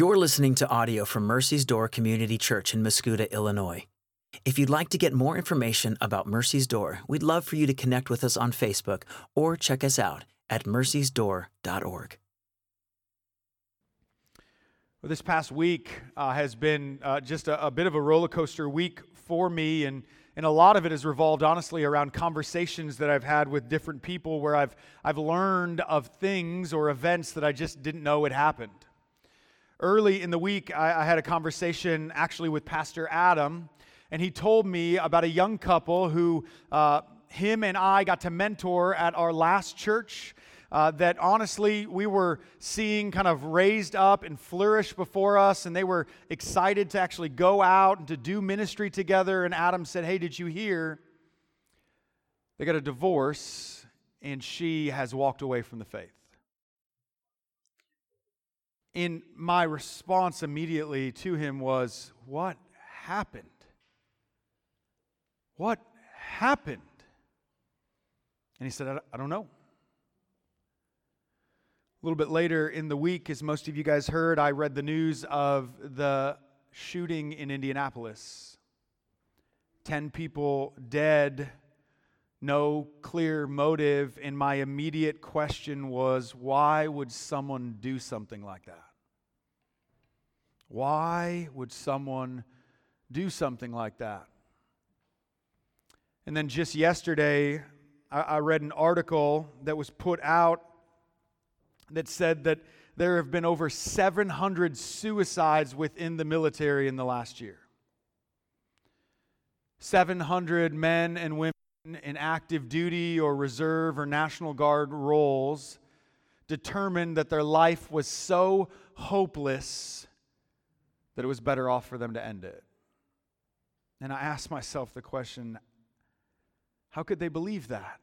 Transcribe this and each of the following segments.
You're listening to audio from Mercy's Door Community Church in Mascoutah, Illinois. If you'd like to get more information about Mercy's Door, we'd love for you to connect with us on Facebook or check us out at mercysdoor.org. Well, this past week uh, has been uh, just a, a, bit of a roller coaster week for me, and, and a lot of it has revolved honestly around conversations that I've had with different people where I've, I've learned of things or events that I just didn't know had happened. Early in the week, I, I had a conversation actually with Pastor Adam, and he told me about a young couple who uh, him and I got to mentor at our last church. Uh, that honestly we were seeing kind of raised up and flourish before us, and they were excited to actually go out and to do ministry together. And Adam said, Hey, did you hear? They got a divorce, and she has walked away from the faith in my response immediately to him was, What happened? What happened? And he said, I don't know. A little bit later in the week, as most of you guys heard, I read the news of the shooting in Indianapolis. 10 people dead, no clear motive. And my immediate question was why would someone do something like that? Why would someone do something like that? And then just yesterday, I, I read an article that was put out that said that there have been over 700 suicides within the military in the last year. 700 men and women in active duty or reserve or National Guard roles determined that their life was so hopeless that it was better off for them to end it. And I asked myself the question how could they believe that?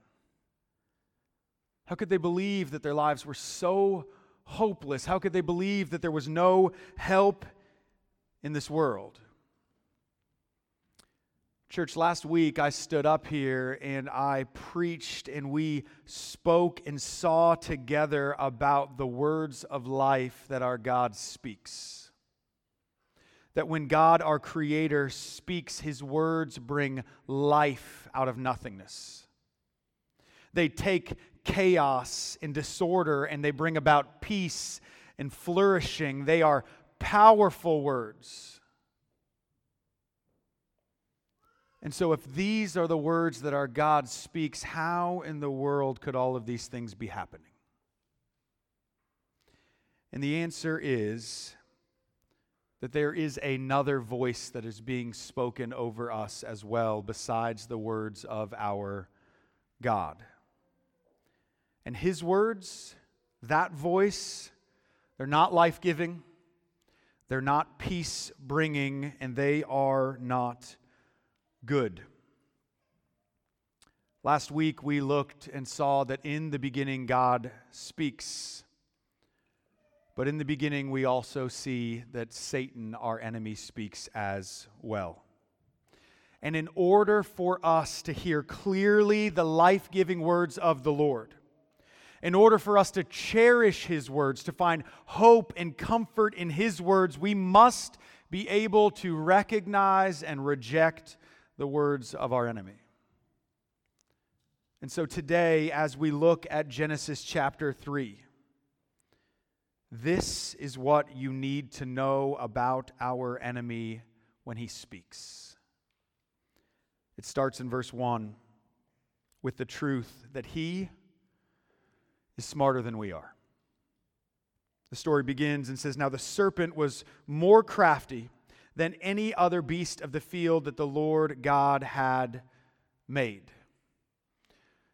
How could they believe that their lives were so hopeless? How could they believe that there was no help in this world? Church, last week I stood up here and I preached and we spoke and saw together about the words of life that our God speaks. That when God, our Creator, speaks, His words bring life out of nothingness. They take chaos and disorder and they bring about peace and flourishing. They are powerful words. And so, if these are the words that our God speaks, how in the world could all of these things be happening? And the answer is that there is another voice that is being spoken over us as well, besides the words of our God. And his words, that voice, they're not life giving, they're not peace bringing, and they are not good. Last week we looked and saw that in the beginning God speaks. But in the beginning we also see that Satan, our enemy, speaks as well. And in order for us to hear clearly the life giving words of the Lord, in order for us to cherish His words, to find hope and comfort in His words, we must be able to recognize and reject the words of our enemy. And so today, as we look at Genesis chapter 3, this is what you need to know about our enemy when he speaks. It starts in verse 1 with the truth that he is smarter than we are. The story begins and says Now the serpent was more crafty than any other beast of the field that the Lord God had made.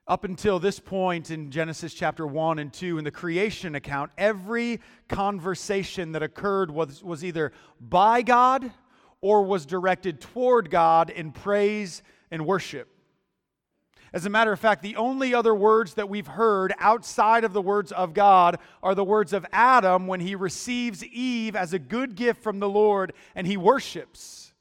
Up until this point in Genesis chapter 1 and 2, in the creation account, every conversation that occurred was, was either by God or was directed toward God in praise and worship. As a matter of fact, the only other words that we've heard outside of the words of God are the words of Adam when he receives Eve as a good gift from the Lord and he worships,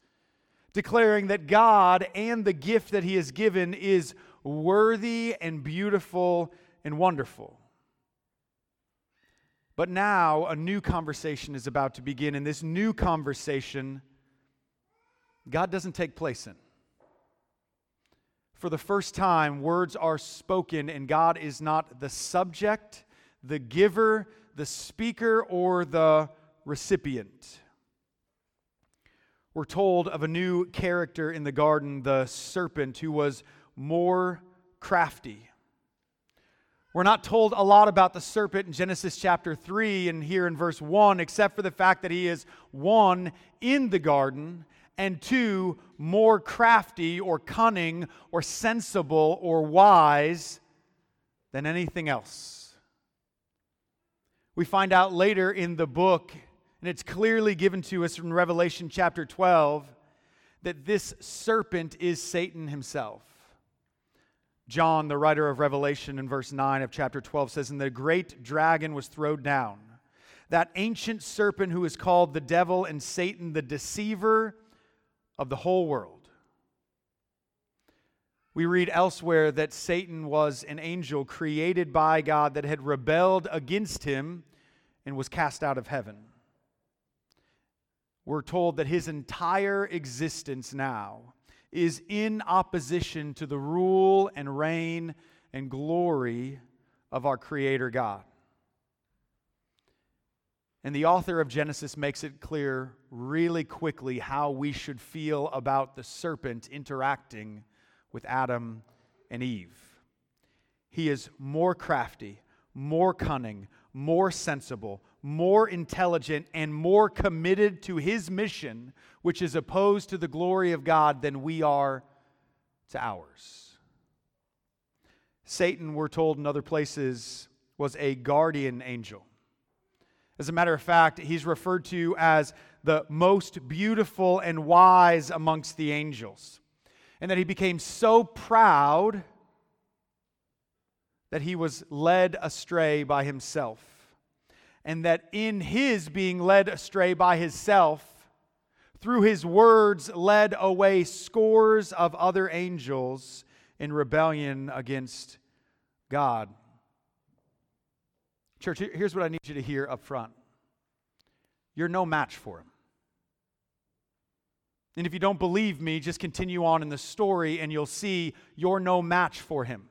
declaring that God and the gift that he has given is worthy and beautiful and wonderful. But now a new conversation is about to begin, and this new conversation, God doesn't take place in. For the first time, words are spoken, and God is not the subject, the giver, the speaker, or the recipient. We're told of a new character in the garden, the serpent, who was more crafty. We're not told a lot about the serpent in Genesis chapter 3 and here in verse 1, except for the fact that he is one, in the garden, and two, more crafty or cunning or sensible or wise than anything else. We find out later in the book, and it's clearly given to us in Revelation chapter 12, that this serpent is Satan himself. John, the writer of Revelation, in verse 9 of chapter 12 says, And the great dragon was thrown down, that ancient serpent who is called the devil and Satan, the deceiver of the whole world. We read elsewhere that Satan was an angel created by God that had rebelled against him and was cast out of heaven. We're told that his entire existence now is in opposition to the rule and reign and glory of our Creator God. And the author of Genesis makes it clear really quickly how we should feel about the serpent interacting with Adam and Eve. He is more crafty, more cunning, more sensible, more intelligent, and more committed to his mission, which is opposed to the glory of God, than we are to ours. Satan, we're told in other places, was a guardian angel. As a matter of fact, he's referred to as the most beautiful and wise amongst the angels. And that he became so proud that he was led astray by himself. And that in his being led astray by himself, through his words, led away scores of other angels in rebellion against God. Church, here's what I need you to hear up front you're no match for him. And if you don't believe me, just continue on in the story and you'll see you're no match for him.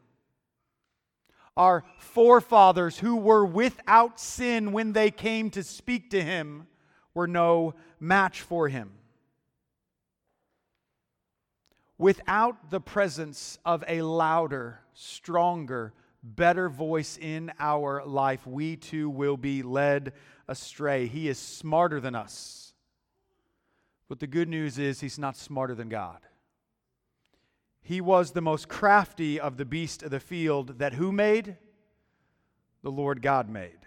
Our forefathers who were without sin when they came to speak to him were no match for him. Without the presence of a louder, stronger, better voice in our life, we too will be led astray. He is smarter than us. But the good news is, he's not smarter than God. He was the most crafty of the beast of the field that who made? The Lord God made.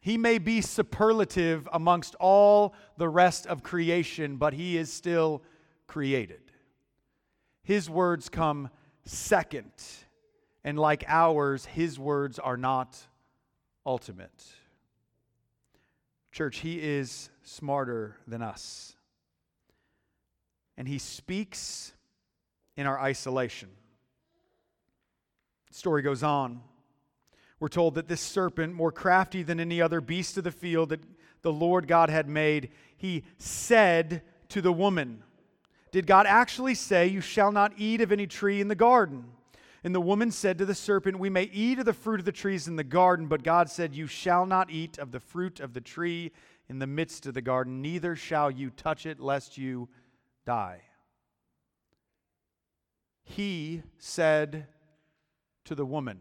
He may be superlative amongst all the rest of creation, but he is still created. His words come second and like ours, his words are not ultimate. Church, he is smarter than us. And he speaks in our isolation. The story goes on. We're told that this serpent, more crafty than any other beast of the field that the Lord God had made, he said to the woman, Did God actually say, You shall not eat of any tree in the garden? And the woman said to the serpent, We may eat of the fruit of the trees in the garden, but God said, You shall not eat of the fruit of the tree in the midst of the garden, neither shall you touch it, lest you die. He said to the woman,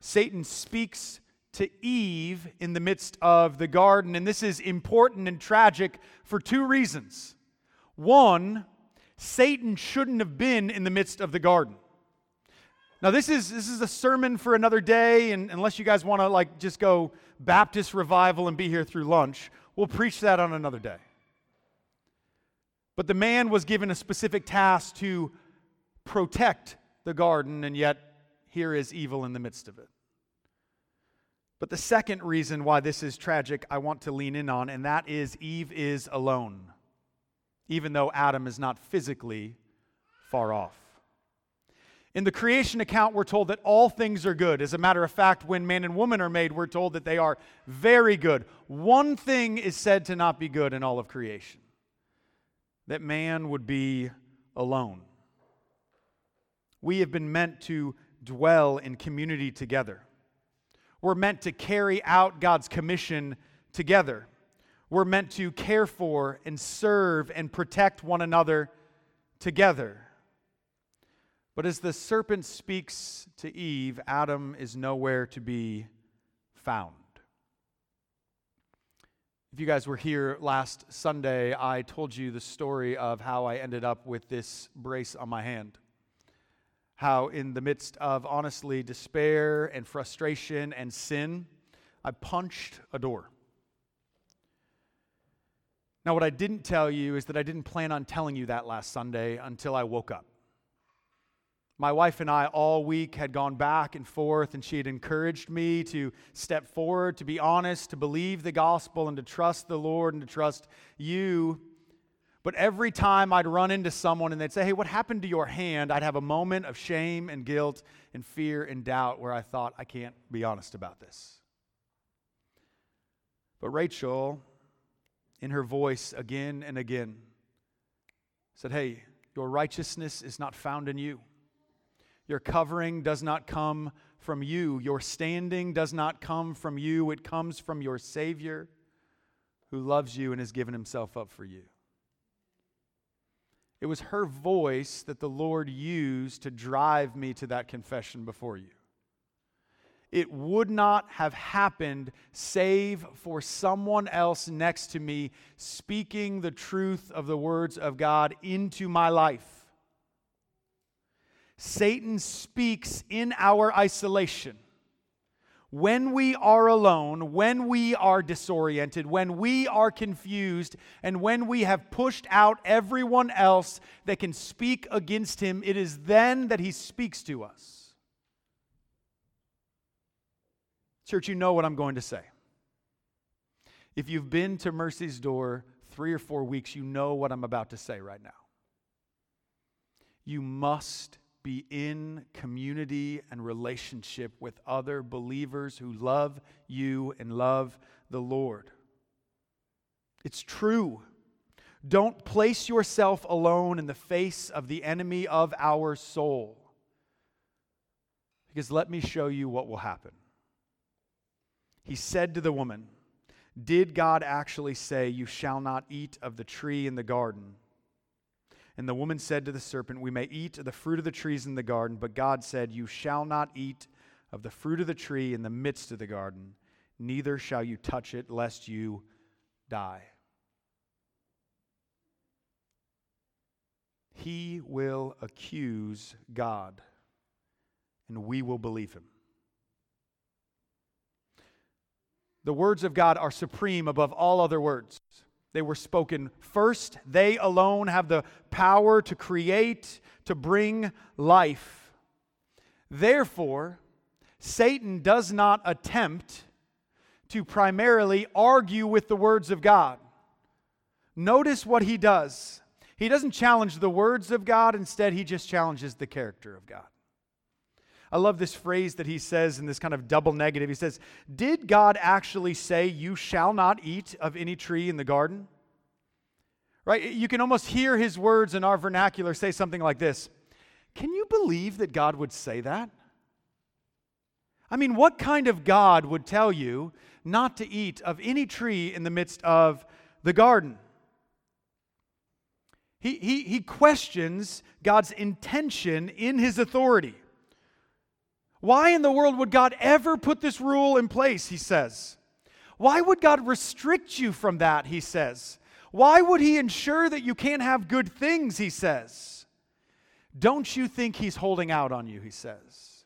Satan speaks to Eve in the midst of the garden, and this is important and tragic for two reasons. One, Satan shouldn't have been in the midst of the garden. Now, this is, this is a sermon for another day, and unless you guys want to like just go Baptist revival and be here through lunch, we'll preach that on another day. But the man was given a specific task to protect the garden, and yet here is evil in the midst of it. But the second reason why this is tragic, I want to lean in on, and that is Eve is alone, even though Adam is not physically far off. In the creation account, we're told that all things are good. As a matter of fact, when man and woman are made, we're told that they are very good. One thing is said to not be good in all of creation that man would be alone. We have been meant to dwell in community together. We're meant to carry out God's commission together. We're meant to care for and serve and protect one another together. But as the serpent speaks to Eve, Adam is nowhere to be found. If you guys were here last Sunday, I told you the story of how I ended up with this brace on my hand. How, in the midst of honestly despair and frustration and sin, I punched a door. Now, what I didn't tell you is that I didn't plan on telling you that last Sunday until I woke up. My wife and I all week had gone back and forth, and she had encouraged me to step forward, to be honest, to believe the gospel, and to trust the Lord and to trust you. But every time I'd run into someone and they'd say, Hey, what happened to your hand? I'd have a moment of shame and guilt and fear and doubt where I thought, I can't be honest about this. But Rachel, in her voice again and again, said, Hey, your righteousness is not found in you. Your covering does not come from you. Your standing does not come from you. It comes from your Savior who loves you and has given himself up for you. It was her voice that the Lord used to drive me to that confession before you. It would not have happened save for someone else next to me speaking the truth of the words of God into my life. Satan speaks in our isolation. When we are alone, when we are disoriented, when we are confused, and when we have pushed out everyone else that can speak against him, it is then that he speaks to us. Church, you know what I'm going to say. If you've been to Mercy's Door three or four weeks, you know what I'm about to say right now. You must be in community and relationship with other believers who love you and love the Lord. It's true. Don't place yourself alone in the face of the enemy of our soul. Because let me show you what will happen. He said to the woman, Did God actually say, You shall not eat of the tree in the garden? And the woman said to the serpent, We may eat of the fruit of the trees in the garden, but God said, You shall not eat of the fruit of the tree in the midst of the garden, neither shall you touch it, lest you die. He will accuse God, and we will believe him. The words of God are supreme above all other words. They were spoken first. They alone have the power to create, to bring life. Therefore, Satan does not attempt to primarily argue with the words of God. Notice what he does. He doesn't challenge the words of God, instead, he just challenges the character of God. I love this phrase that he says in this kind of double negative. He says, Did God actually say, You shall not eat of any tree in the garden? Right? You can almost hear his words in our vernacular say something like this Can you believe that God would say that? I mean, what kind of God would tell you not to eat of any tree in the midst of the garden? He, he, he questions God's intention in his authority. Why in the world would God ever put this rule in place? He says. Why would God restrict you from that? He says. Why would he ensure that you can't have good things? He says. Don't you think he's holding out on you? He says.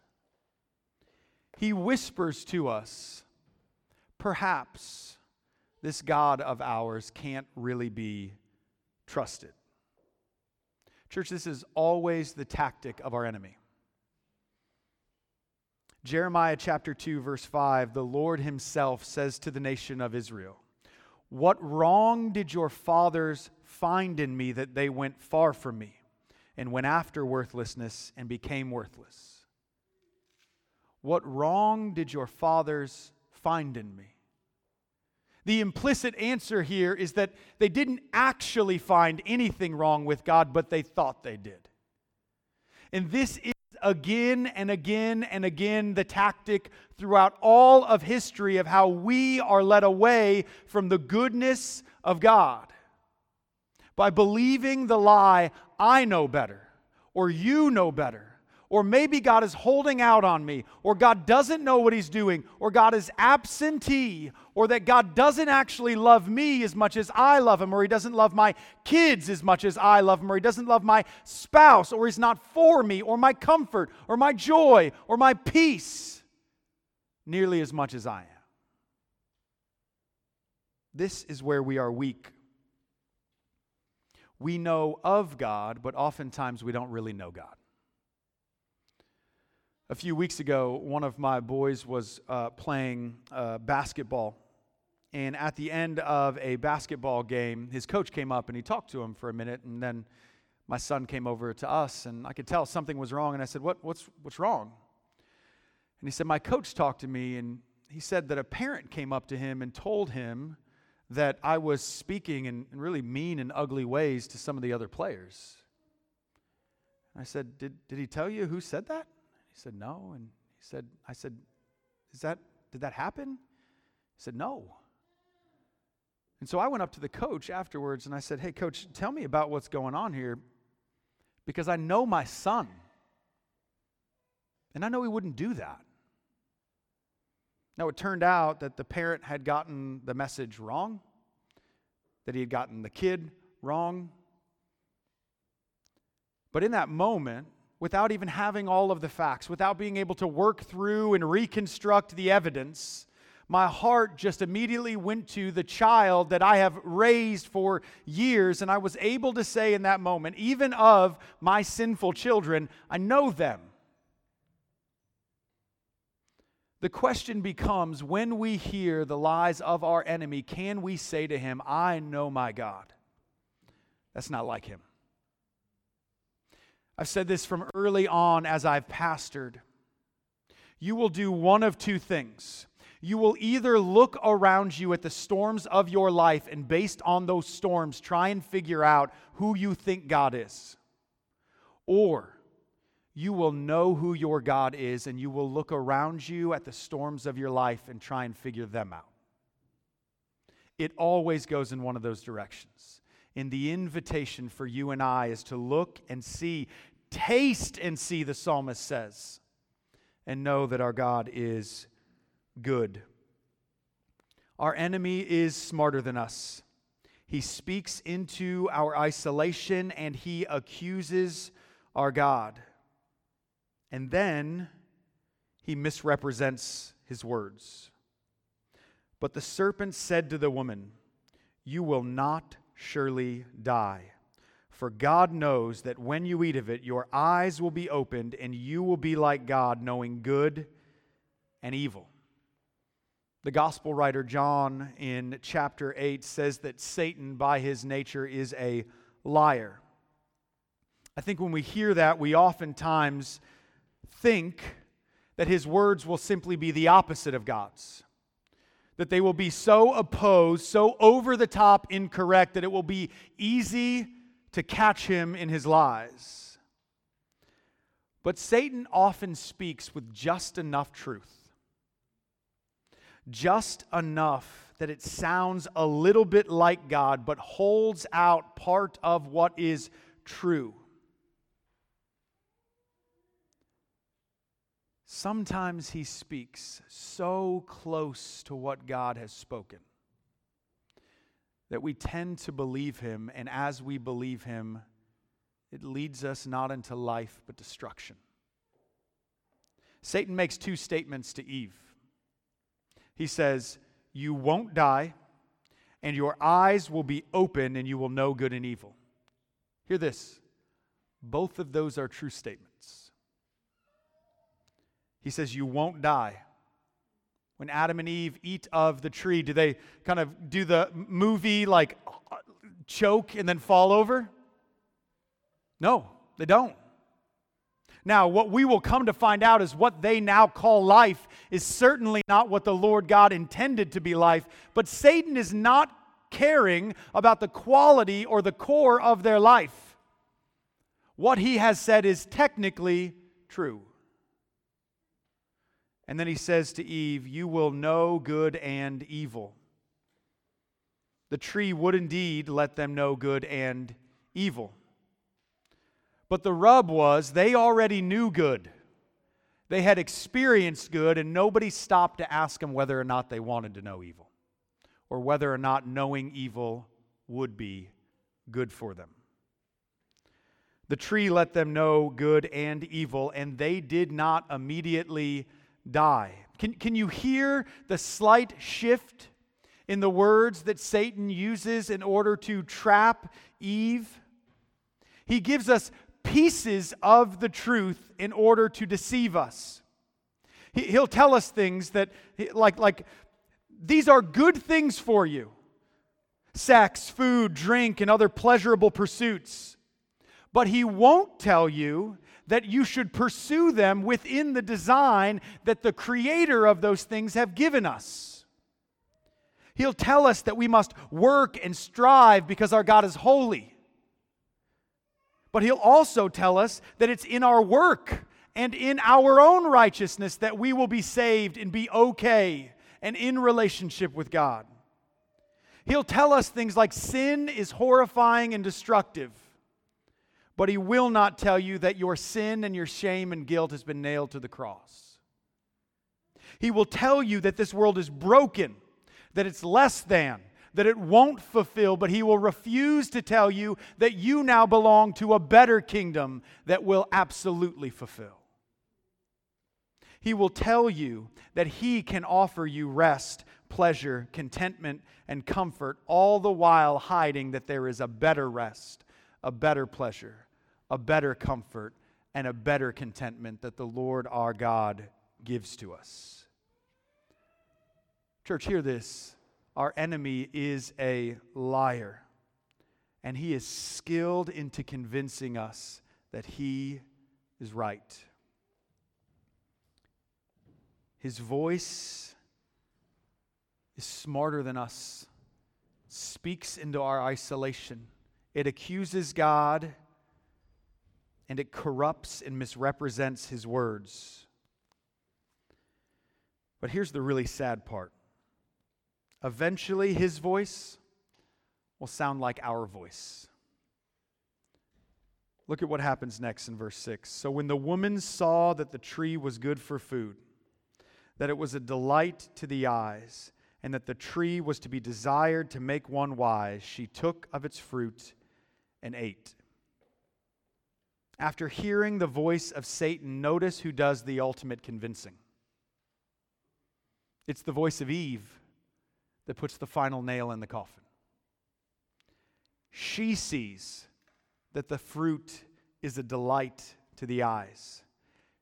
He whispers to us, perhaps this God of ours can't really be trusted. Church, this is always the tactic of our enemy. Jeremiah chapter 2, verse 5 the Lord Himself says to the nation of Israel, What wrong did your fathers find in me that they went far from me? and went after worthlessness and became worthless. What wrong did your fathers find in me? The implicit answer here is that they didn't actually find anything wrong with God, but they thought they did. And this is again and again and again the tactic throughout all of history of how we are led away from the goodness of God. By believing the lie, I know better, or you know better or maybe God is holding out on me, or God doesn't know what He's doing, or God is absentee, or that God doesn't actually love me as much as I love Him, or He doesn't love my kids as much as I love Him, or He doesn't love my spouse, or He's not for me, or my comfort, or my joy, or my peace nearly as much as I am. This is where we are weak. We know of God, but oftentimes we don't really know God. A few weeks ago, one of my boys was uh, playing uh, basketball. And at the end of a basketball game, his coach came up and he talked to him for a minute. And then my son came over to us, and I could tell something was wrong. And I said, what, what's, what's wrong? And he said, My coach talked to me, and he said that a parent came up to him and told him that I was speaking in, in really mean and ugly ways to some of the other players. I said, did, did he tell you who said that? He said, No. And he said, I said, Is that, did that happen? He said, No. And so I went up to the coach afterwards and I said, Hey, coach, tell me about what's going on here because I know my son. And I know he wouldn't do that. Now, it turned out that the parent had gotten the message wrong, that he had gotten the kid wrong. But in that moment, without even having all of the facts, without being able to work through and reconstruct the evidence, my heart just immediately went to the child that I have raised for years. And I was able to say in that moment, even of my sinful children, I know them. The question becomes when we hear the lies of our enemy, can we say to him, I know my God? That's not like him. I've said this from early on as I've pastored. You will do one of two things. You will either look around you at the storms of your life and, based on those storms, try and figure out who you think God is. Or you will know who your God is and you will look around you at the storms of your life and try and figure them out. It always goes in one of those directions. And the invitation for you and I is to look and see Taste and see, the psalmist says, and know that our God is good. Our enemy is smarter than us. He speaks into our isolation and he accuses our God. And then he misrepresents his words. But the serpent said to the woman, You will not surely die. For God knows that when you eat of it, your eyes will be opened, and you will be like God, knowing good and evil. The gospel writer John in chapter 8 says that Satan, by his nature, is a liar. I think when we hear that, we oftentimes think that his words will simply be the opposite of God's. That they will be so opposed, so over the top incorrect, that it will be easy to catch him in his lies. But Satan often speaks with just enough truth, just enough that it sounds a little bit like God, but holds out part of what is true. Sometimes he speaks so close to what God has spoken that we tend to believe him, and as we believe him, it leads us not into life but destruction. Satan makes two statements to Eve. He says, You won't die, and your eyes will be open, and you will know good and evil. Hear this both of those are true statements. He says, You won't die when Adam and Eve eat of the tree, do they kind of do the movie like choke and then fall over? No, They don't. Now, what we will come to find out is what they now call life is certainly not what the Lord God intended to be life, but Satan is not caring about the quality or the core of their life. What he has said is technically true. And then he says to Eve, You will know good and evil. The tree would indeed let them know good and evil. But the rub was they already knew good. They had experienced good, and nobody stopped to ask them whether or not they wanted to know evil or whether or not knowing evil would be good for them. The tree let them know good and evil, and they did not immediately die. Can, can you hear the slight shift in the words that Satan uses in order to trap Eve? He gives us pieces of the truth in order to deceive us. He, he'll tell us things that, like, like, these are good things for you sex, food, drink, and other pleasurable pursuits. But he won't tell you that you should pursue them within the design that the creator of those things have given us. He'll tell us that we must work and strive because our God is holy. But he'll also tell us that it's in our work and in our own righteousness that we will be saved and be okay and in relationship with God. He'll tell us things like sin is horrifying and destructive but he will not tell you that your sin and your shame and guilt has been nailed to the cross. He will tell you that this world is broken, that it's less than, that it won't fulfill, but he will refuse to tell you that you now belong to a better kingdom that will absolutely fulfill. He will tell you that he can offer you rest, pleasure, contentment, and comfort, all the while hiding that there is a better rest, a better pleasure, a better comfort and a better contentment that the Lord our God gives to us. Church, hear this. Our enemy is a liar, and he is skilled into convincing us that he is right. His voice is smarter than us, speaks into our isolation. It accuses God and it corrupts and misrepresents his words. But here's the really sad part eventually, his voice will sound like our voice. Look at what happens next in verse 6. So when the woman saw that the tree was good for food, that it was a delight to the eyes, and that the tree was to be desired to make one wise, she took of its fruit and ate. After hearing the voice of Satan, notice who does the ultimate convincing. It's the voice of Eve that puts the final nail in the coffin. She sees that the fruit is a delight to the eyes.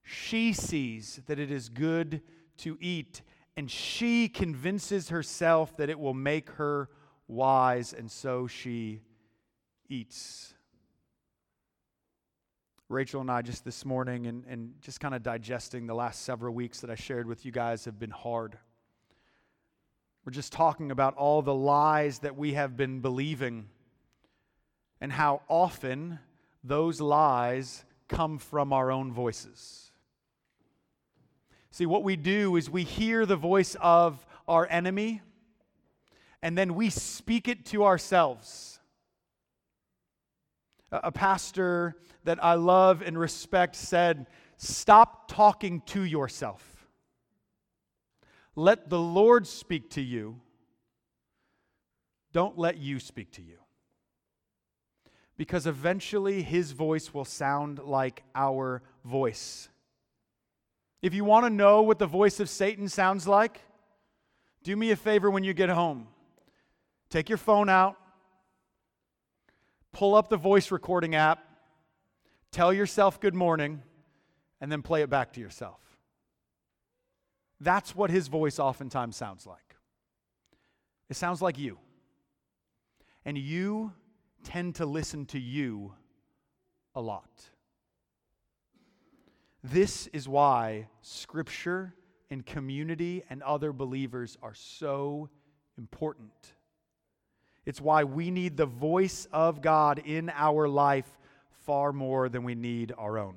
She sees that it is good to eat, and she convinces herself that it will make her wise, and so she eats. Rachel and I, just this morning and, and just kind of digesting the last several weeks that I shared with you guys, have been hard. We're just talking about all the lies that we have been believing and how often those lies come from our own voices. See, what we do is we hear the voice of our enemy and then we speak it to ourselves. A pastor that I love and respect said, Stop talking to yourself. Let the Lord speak to you. Don't let you speak to you. Because eventually his voice will sound like our voice. If you want to know what the voice of Satan sounds like, do me a favor when you get home. Take your phone out, pull up the voice recording app, tell yourself good morning, and then play it back to yourself. That's what his voice oftentimes sounds like. It sounds like you. And you tend to listen to you a lot. This is why Scripture and community and other believers are so important. It's why we need the voice of God in our life far more than we need our own.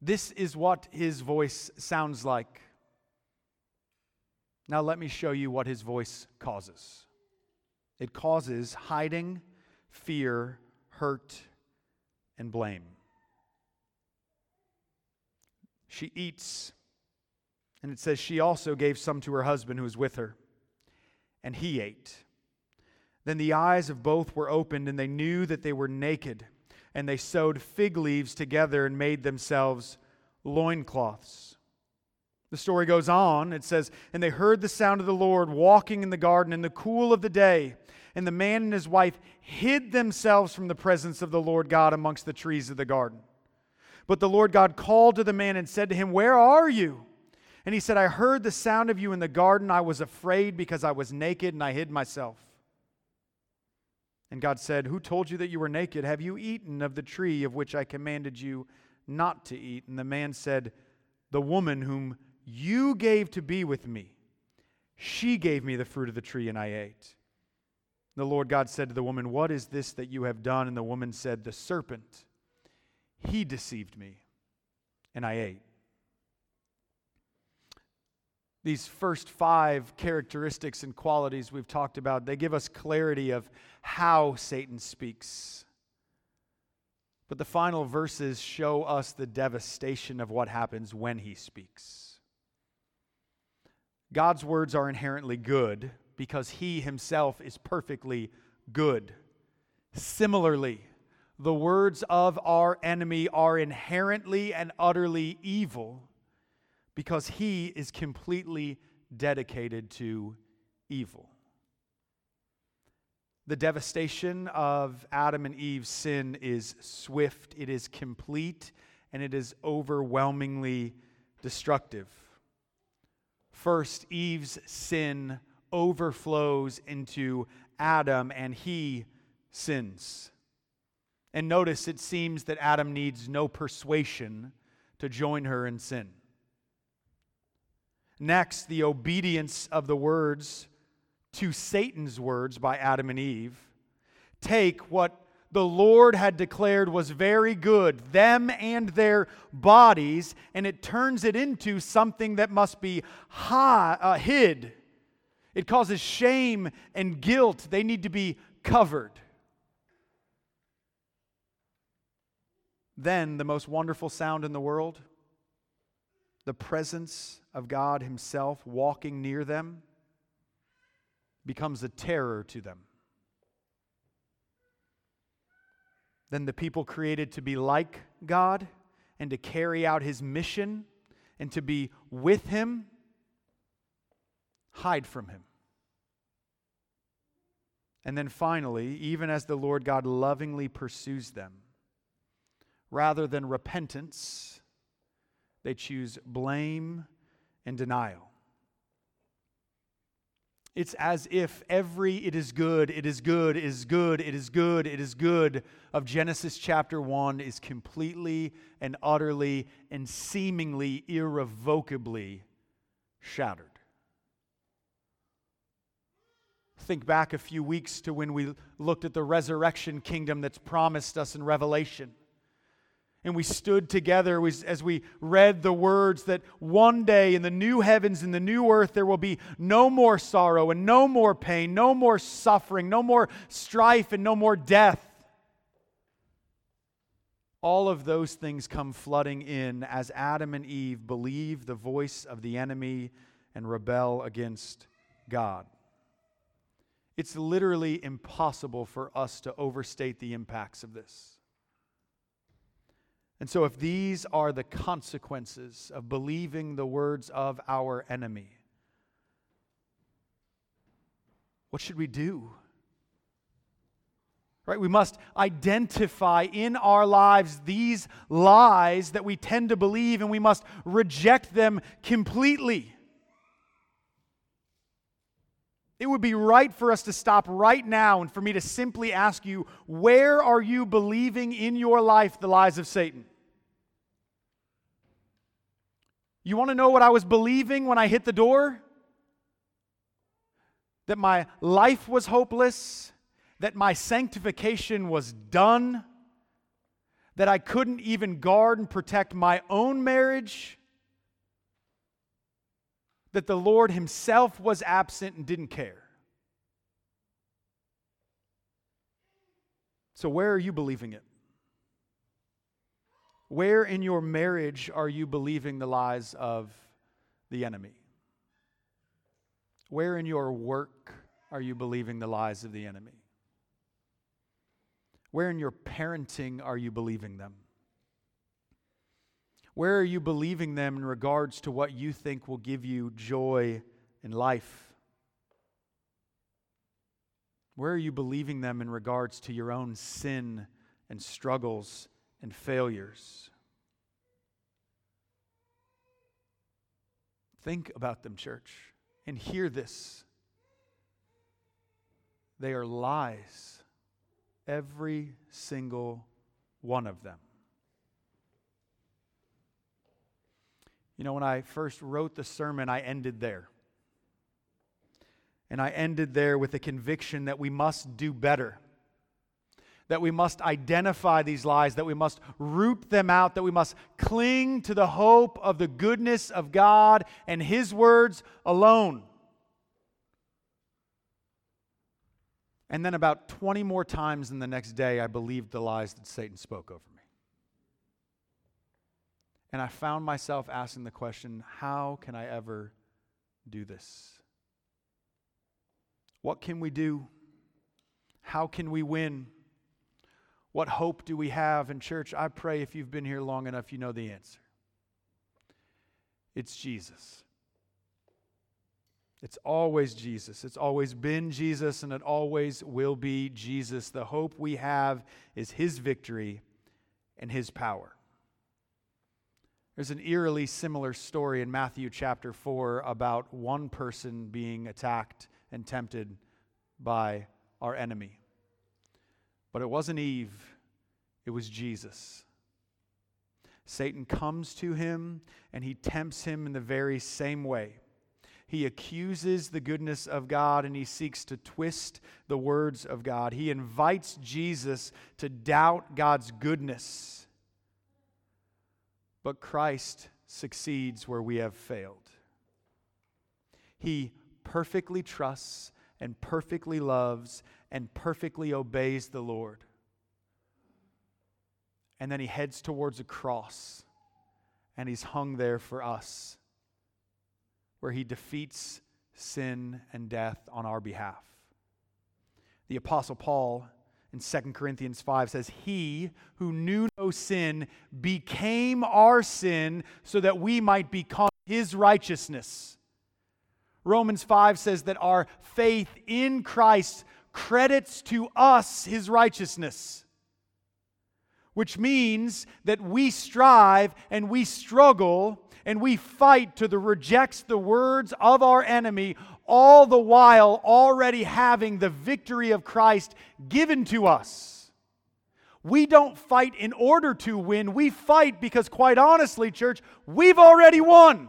This is what his voice sounds like. Now, let me show you what his voice causes it causes hiding, fear, hurt, and blame. She eats, and it says she also gave some to her husband who was with her, and he ate. Then the eyes of both were opened, and they knew that they were naked and they sewed fig leaves together and made themselves loincloths. The story goes on. It says, And they heard the sound of the Lord walking in the garden in the cool of the day. And the man and his wife hid themselves from the presence of the Lord God amongst the trees of the garden. But the Lord God called to the man and said to him, Where are you? And he said, I heard the sound of you in the garden. I was afraid because I was naked and I hid myself. And God said, Who told you that you were naked? Have you eaten of the tree of which I commanded you not to eat? And the man said, The woman whom you gave to be with me, she gave me the fruit of the tree, and I ate. The Lord God said to the woman, What is this that you have done? And the woman said, The serpent, he deceived me, and I ate. These first five characteristics and qualities we've talked about, they give us clarity of how Satan speaks. But the final verses show us the devastation of what happens when he speaks. God's words are inherently good because he himself is perfectly good. Similarly, the words of our enemy are inherently and utterly evil because he is completely dedicated to evil. The devastation of Adam and Eve's sin is swift, it is complete, and it is overwhelmingly destructive. First, Eve's sin overflows into Adam, and he sins. And notice it seems that Adam needs no persuasion to join her in sin. Next, the obedience of the words to Satan's words by Adam and Eve. Take what the Lord had declared was very good, them and their bodies, and it turns it into something that must be high, uh, hid. It causes shame and guilt. They need to be covered. Then, the most wonderful sound in the world the presence of God Himself walking near them becomes a terror to them. Then the people created to be like God and to carry out His mission and to be with Him hide from Him. And then finally, even as the Lord God lovingly pursues them, rather than repentance, they choose blame and denial. It's as if every it is good, it is good, it is good, it is good, it is good of Genesis chapter 1 is completely and utterly and seemingly irrevocably shattered. Think back a few weeks to when we looked at the resurrection kingdom that's promised us in Revelation. And we stood together as we read the words that one day in the new heavens and the new earth there will be no more sorrow and no more pain, no more suffering, no more strife, and no more death. All of those things come flooding in as Adam and Eve believe the voice of the enemy and rebel against God. It's literally impossible for us to overstate the impacts of this. And so, if these are the consequences of believing the words of our enemy, what should we do? Right? We must identify in our lives these lies that we tend to believe, and we must reject them completely. It would be right for us to stop right now and for me to simply ask you, where are you believing in your life the lies of Satan? You want to know what I was believing when I hit the door? That my life was hopeless, that my sanctification was done, that I couldn't even guard and protect my own marriage, that the Lord Himself was absent and didn't care. So, where are you believing it? Where in your marriage are you believing the lies of the enemy? Where in your work are you believing the lies of the enemy? Where in your parenting are you believing them? Where are you believing them in regards to what you think will give you joy in life? Where are you believing them in regards to your own sin and struggles and failures. Think about them, church, and hear this. They are lies, every single one of them. You know, when I first wrote the sermon, I ended there. And I ended there with a conviction that we must do better that we must identify these lies, that we must root them out, that we must cling to the hope of the goodness of God and His words alone. And then, about 20 more times in the next day, I believed the lies that Satan spoke over me. And I found myself asking the question how can I ever do this? What can we do? How can we win? What hope do we have? in church, I pray if you've been here long enough, you know the answer. It's Jesus. It's always Jesus. It's always been Jesus, and it always will be Jesus. The hope we have is His victory and His power. There's an eerily similar story in Matthew chapter 4 about one person being attacked and tempted by our enemy. But it wasn't Eve, it was Jesus. Satan comes to him and he tempts him in the very same way. He accuses the goodness of God and he seeks to twist the words of God. He invites Jesus to doubt God's goodness. But Christ succeeds where we have failed. He perfectly trusts and perfectly loves and perfectly obeys the Lord. And then he heads towards a cross and he's hung there for us, where he defeats sin and death on our behalf. The Apostle Paul in 2 Corinthians 5 says, He who knew no sin became our sin so that we might become his righteousness. Romans 5 says that our faith in Christ credits to us his righteousness, which means that we strive and we struggle and we fight to the rejects the words of our enemy all the while already having the victory of Christ given to us. We don't fight in order to win. We fight because, quite honestly, church, we've already won.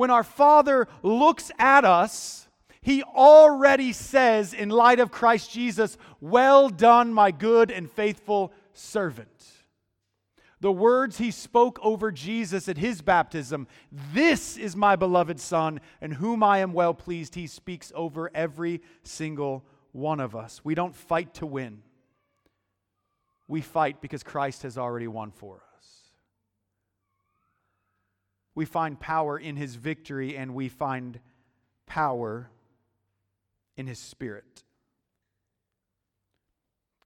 When our Father looks at us, he already says, in light of Christ Jesus, Well done, my good and faithful servant. The words he spoke over Jesus at his baptism, This is my beloved Son, in whom I am well pleased, he speaks over every single one of us. We don't fight to win, we fight because Christ has already won for us. We find power in his victory, and we find power in his spirit.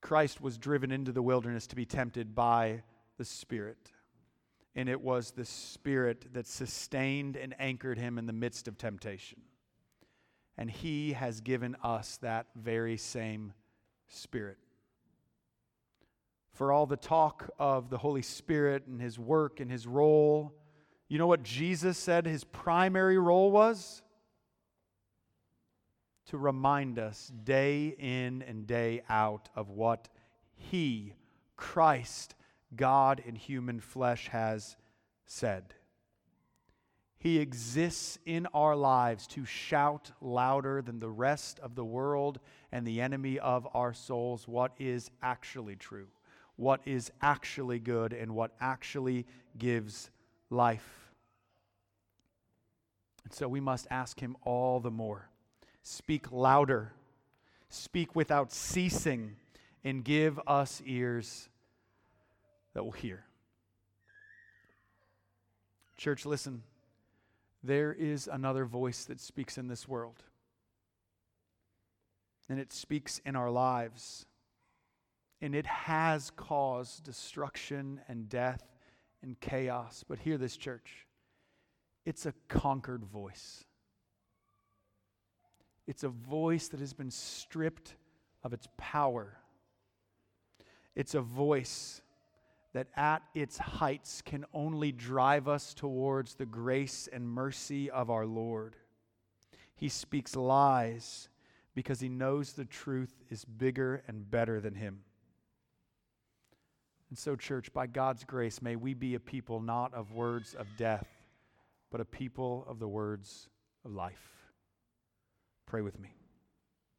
Christ was driven into the wilderness to be tempted by the Spirit. And it was the Spirit that sustained and anchored him in the midst of temptation. And he has given us that very same Spirit. For all the talk of the Holy Spirit and his work and his role, you know what Jesus said his primary role was? to remind us day in and day out of what He, Christ, God in human flesh, has said. He exists in our lives to shout louder than the rest of the world and the enemy of our souls what is actually true, what is actually good, and what actually gives life. So we must ask Him all the more speak louder, speak without ceasing, and give us ears that will hear. Church, listen there is another voice that speaks in this world. And it speaks in our lives. And it has caused destruction and death and chaos. But hear this, church it's a conquered voice. It's a voice that has been stripped of its power. It's a voice that at its heights can only drive us towards the grace and mercy of our Lord. He speaks lies because he knows the truth is bigger and better than him. And so, church, by God's grace, may we be a people not of words of death, but a people of the words of life. Pray with me.